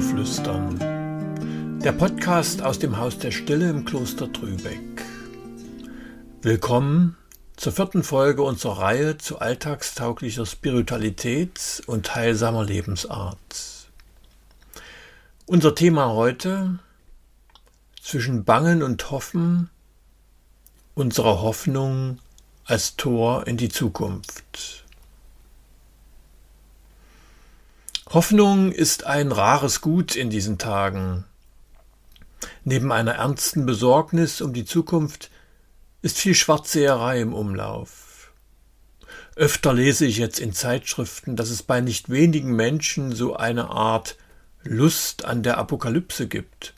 Klosterflüstern, der Podcast aus dem Haus der Stille im Kloster Trübeck. Willkommen zur vierten Folge unserer Reihe zu alltagstauglicher Spiritualität und heilsamer Lebensart. Unser Thema heute zwischen Bangen und Hoffen, unsere Hoffnung als Tor in die Zukunft. Hoffnung ist ein rares Gut in diesen Tagen. Neben einer ernsten Besorgnis um die Zukunft ist viel Schwarzseherei im Umlauf. Öfter lese ich jetzt in Zeitschriften, dass es bei nicht wenigen Menschen so eine Art Lust an der Apokalypse gibt.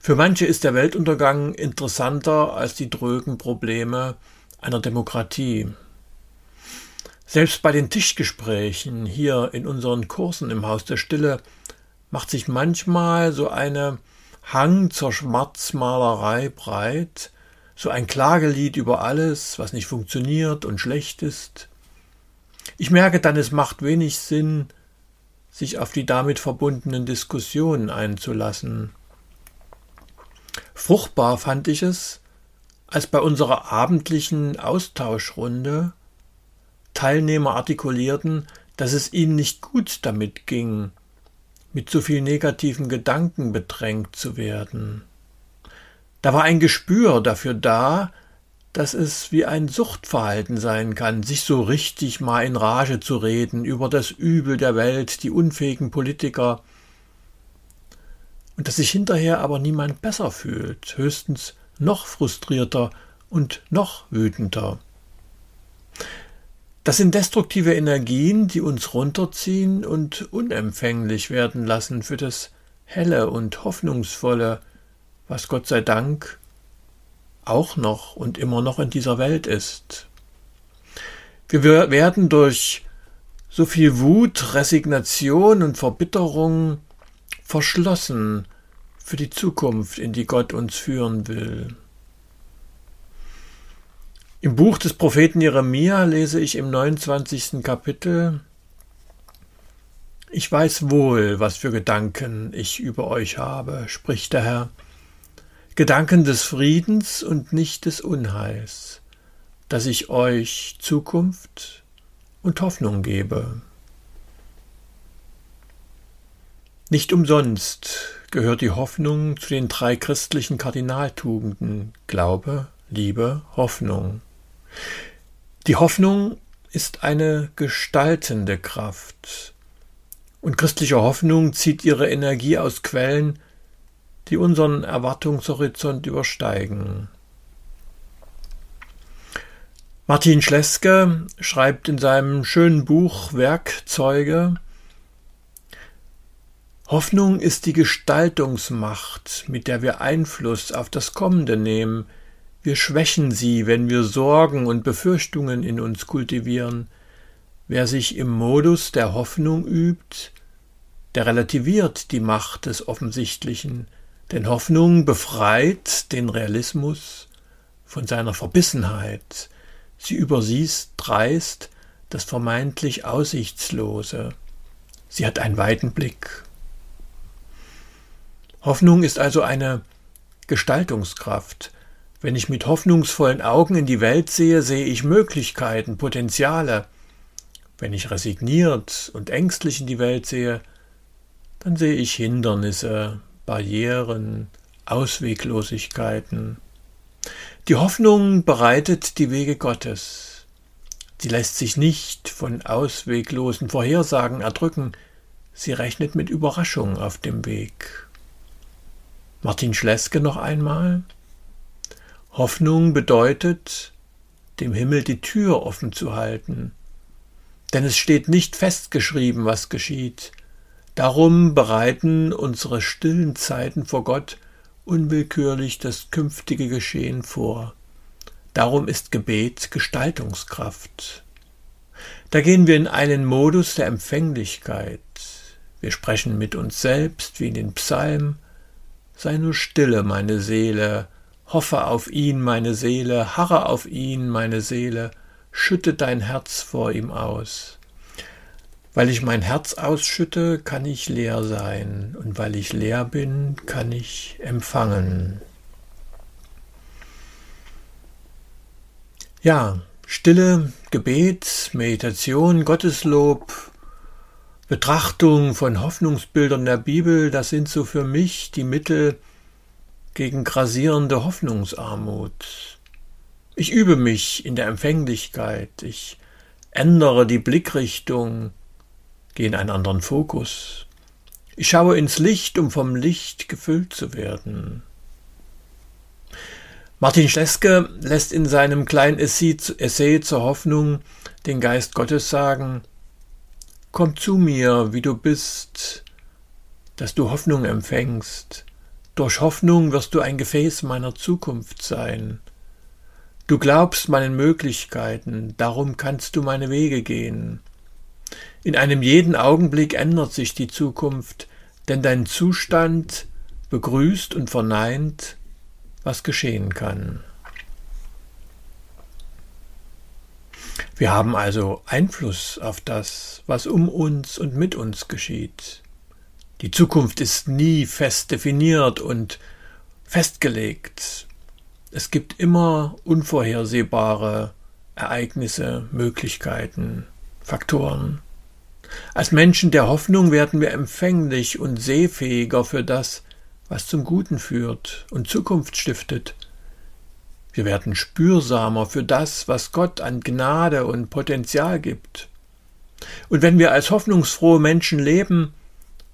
Für manche ist der Weltuntergang interessanter als die drögen Probleme einer Demokratie. Selbst bei den Tischgesprächen hier in unseren Kursen im Haus der Stille macht sich manchmal so eine Hang zur Schwarzmalerei breit, so ein Klagelied über alles, was nicht funktioniert und schlecht ist. Ich merke dann, es macht wenig Sinn, sich auf die damit verbundenen Diskussionen einzulassen. Fruchtbar fand ich es, als bei unserer abendlichen Austauschrunde Teilnehmer artikulierten, dass es ihnen nicht gut damit ging, mit so viel negativen Gedanken bedrängt zu werden. Da war ein Gespür dafür da, dass es wie ein Suchtverhalten sein kann, sich so richtig mal in Rage zu reden über das Übel der Welt, die unfähigen Politiker, und dass sich hinterher aber niemand besser fühlt, höchstens noch frustrierter und noch wütender. Das sind destruktive Energien, die uns runterziehen und unempfänglich werden lassen für das Helle und Hoffnungsvolle, was Gott sei Dank auch noch und immer noch in dieser Welt ist. Wir werden durch so viel Wut, Resignation und Verbitterung verschlossen für die Zukunft, in die Gott uns führen will. Im Buch des Propheten Jeremia lese ich im 29. Kapitel Ich weiß wohl, was für Gedanken ich über euch habe, spricht der Herr, Gedanken des Friedens und nicht des Unheils, dass ich euch Zukunft und Hoffnung gebe. Nicht umsonst gehört die Hoffnung zu den drei christlichen Kardinaltugenden Glaube, Liebe, Hoffnung. Die Hoffnung ist eine gestaltende Kraft, und christliche Hoffnung zieht ihre Energie aus Quellen, die unseren Erwartungshorizont übersteigen. Martin Schleske schreibt in seinem schönen Buch Werkzeuge, Hoffnung ist die Gestaltungsmacht, mit der wir Einfluss auf das Kommende nehmen. Wir schwächen sie, wenn wir Sorgen und Befürchtungen in uns kultivieren. Wer sich im Modus der Hoffnung übt, der relativiert die Macht des Offensichtlichen, denn Hoffnung befreit den Realismus von seiner Verbissenheit. Sie übersieht dreist das vermeintlich Aussichtslose. Sie hat einen weiten Blick. Hoffnung ist also eine Gestaltungskraft. Wenn ich mit hoffnungsvollen Augen in die Welt sehe, sehe ich Möglichkeiten, Potenziale. Wenn ich resigniert und ängstlich in die Welt sehe, dann sehe ich Hindernisse, Barrieren, Ausweglosigkeiten. Die Hoffnung bereitet die Wege Gottes. Sie lässt sich nicht von ausweglosen Vorhersagen erdrücken, sie rechnet mit Überraschung auf dem Weg. Martin Schleske noch einmal. Hoffnung bedeutet, dem Himmel die Tür offen zu halten. Denn es steht nicht festgeschrieben, was geschieht. Darum bereiten unsere stillen Zeiten vor Gott unwillkürlich das künftige Geschehen vor. Darum ist Gebet Gestaltungskraft. Da gehen wir in einen Modus der Empfänglichkeit. Wir sprechen mit uns selbst wie in den Psalmen, Sei nur stille, meine Seele, hoffe auf ihn, meine Seele, harre auf ihn, meine Seele, schütte dein Herz vor ihm aus. Weil ich mein Herz ausschütte, kann ich leer sein, und weil ich leer bin, kann ich empfangen. Ja, Stille, Gebet, Meditation, Gotteslob, Betrachtung von Hoffnungsbildern der Bibel, das sind so für mich die Mittel gegen grasierende Hoffnungsarmut. Ich übe mich in der Empfänglichkeit, ich ändere die Blickrichtung, gehe in einen anderen Fokus. Ich schaue ins Licht, um vom Licht gefüllt zu werden. Martin Schleske lässt in seinem kleinen Essay zur Hoffnung den Geist Gottes sagen, Komm zu mir, wie du bist, dass du Hoffnung empfängst. Durch Hoffnung wirst du ein Gefäß meiner Zukunft sein. Du glaubst meinen Möglichkeiten, darum kannst du meine Wege gehen. In einem jeden Augenblick ändert sich die Zukunft, denn dein Zustand begrüßt und verneint, was geschehen kann. Wir haben also Einfluss auf das, was um uns und mit uns geschieht. Die Zukunft ist nie fest definiert und festgelegt. Es gibt immer unvorhersehbare Ereignisse, Möglichkeiten, Faktoren. Als Menschen der Hoffnung werden wir empfänglich und sehfähiger für das, was zum Guten führt und Zukunft stiftet. Wir werden spürsamer für das, was Gott an Gnade und Potenzial gibt. Und wenn wir als hoffnungsfrohe Menschen leben,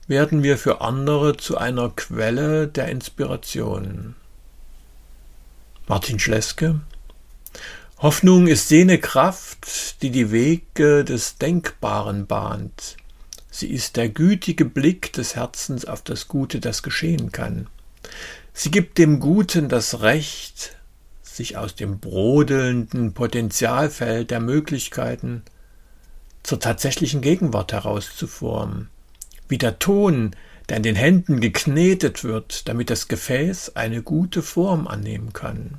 werden wir für andere zu einer Quelle der Inspiration. Martin Schleske Hoffnung ist jene Kraft, die die Wege des Denkbaren bahnt. Sie ist der gütige Blick des Herzens auf das Gute, das geschehen kann. Sie gibt dem Guten das Recht, sich aus dem brodelnden Potentialfeld der Möglichkeiten zur tatsächlichen Gegenwart herauszuformen, wie der Ton, der in den Händen geknetet wird, damit das Gefäß eine gute Form annehmen kann.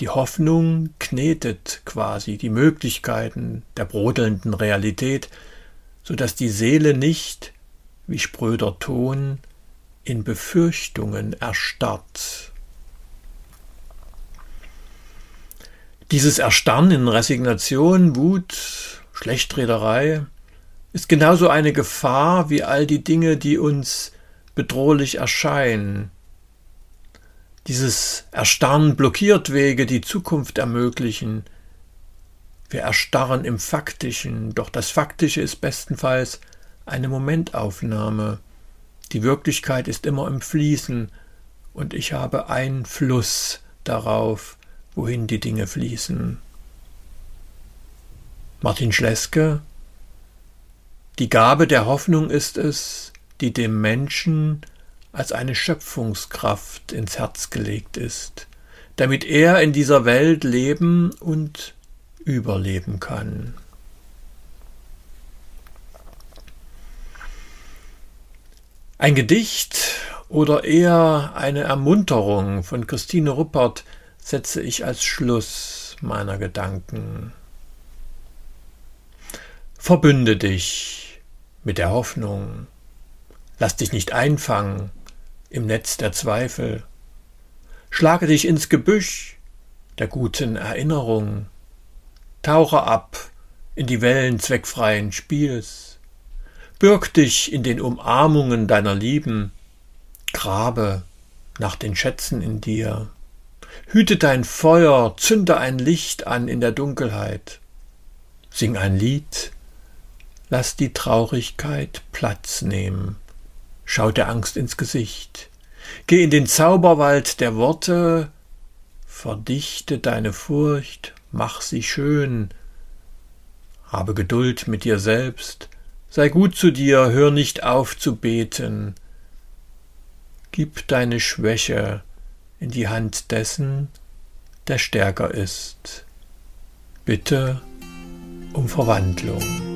Die Hoffnung knetet quasi die Möglichkeiten der brodelnden Realität, so dass die Seele nicht, wie spröder Ton, in Befürchtungen erstarrt. Dieses Erstarren in Resignation, Wut, Schlechtrederei ist genauso eine Gefahr wie all die Dinge, die uns bedrohlich erscheinen, dieses Erstarren blockiert Wege, die Zukunft ermöglichen. Wir erstarren im Faktischen, doch das Faktische ist bestenfalls eine Momentaufnahme. Die Wirklichkeit ist immer im Fließen und ich habe Einfluss darauf, wohin die Dinge fließen. Martin Schleske Die Gabe der Hoffnung ist es, die dem Menschen als eine Schöpfungskraft ins Herz gelegt ist, damit er in dieser Welt leben und überleben kann. Ein Gedicht oder eher eine Ermunterung von Christine Ruppert setze ich als Schluss meiner Gedanken. Verbünde dich mit der Hoffnung, lass dich nicht einfangen im Netz der Zweifel. Schlage dich ins Gebüsch der guten Erinnerung. Tauche ab in die Wellen zweckfreien Spiels. Bürg dich in den Umarmungen deiner Lieben. Grabe nach den Schätzen in dir. Hüte dein Feuer, zünde ein Licht an in der Dunkelheit. Sing ein Lied, lass die Traurigkeit Platz nehmen Schau der Angst ins Gesicht. Geh in den Zauberwald der Worte, verdichte deine Furcht, mach sie schön. Habe Geduld mit dir selbst, sei gut zu dir, hör nicht auf zu beten. Gib deine Schwäche in die Hand dessen, der stärker ist. Bitte um Verwandlung.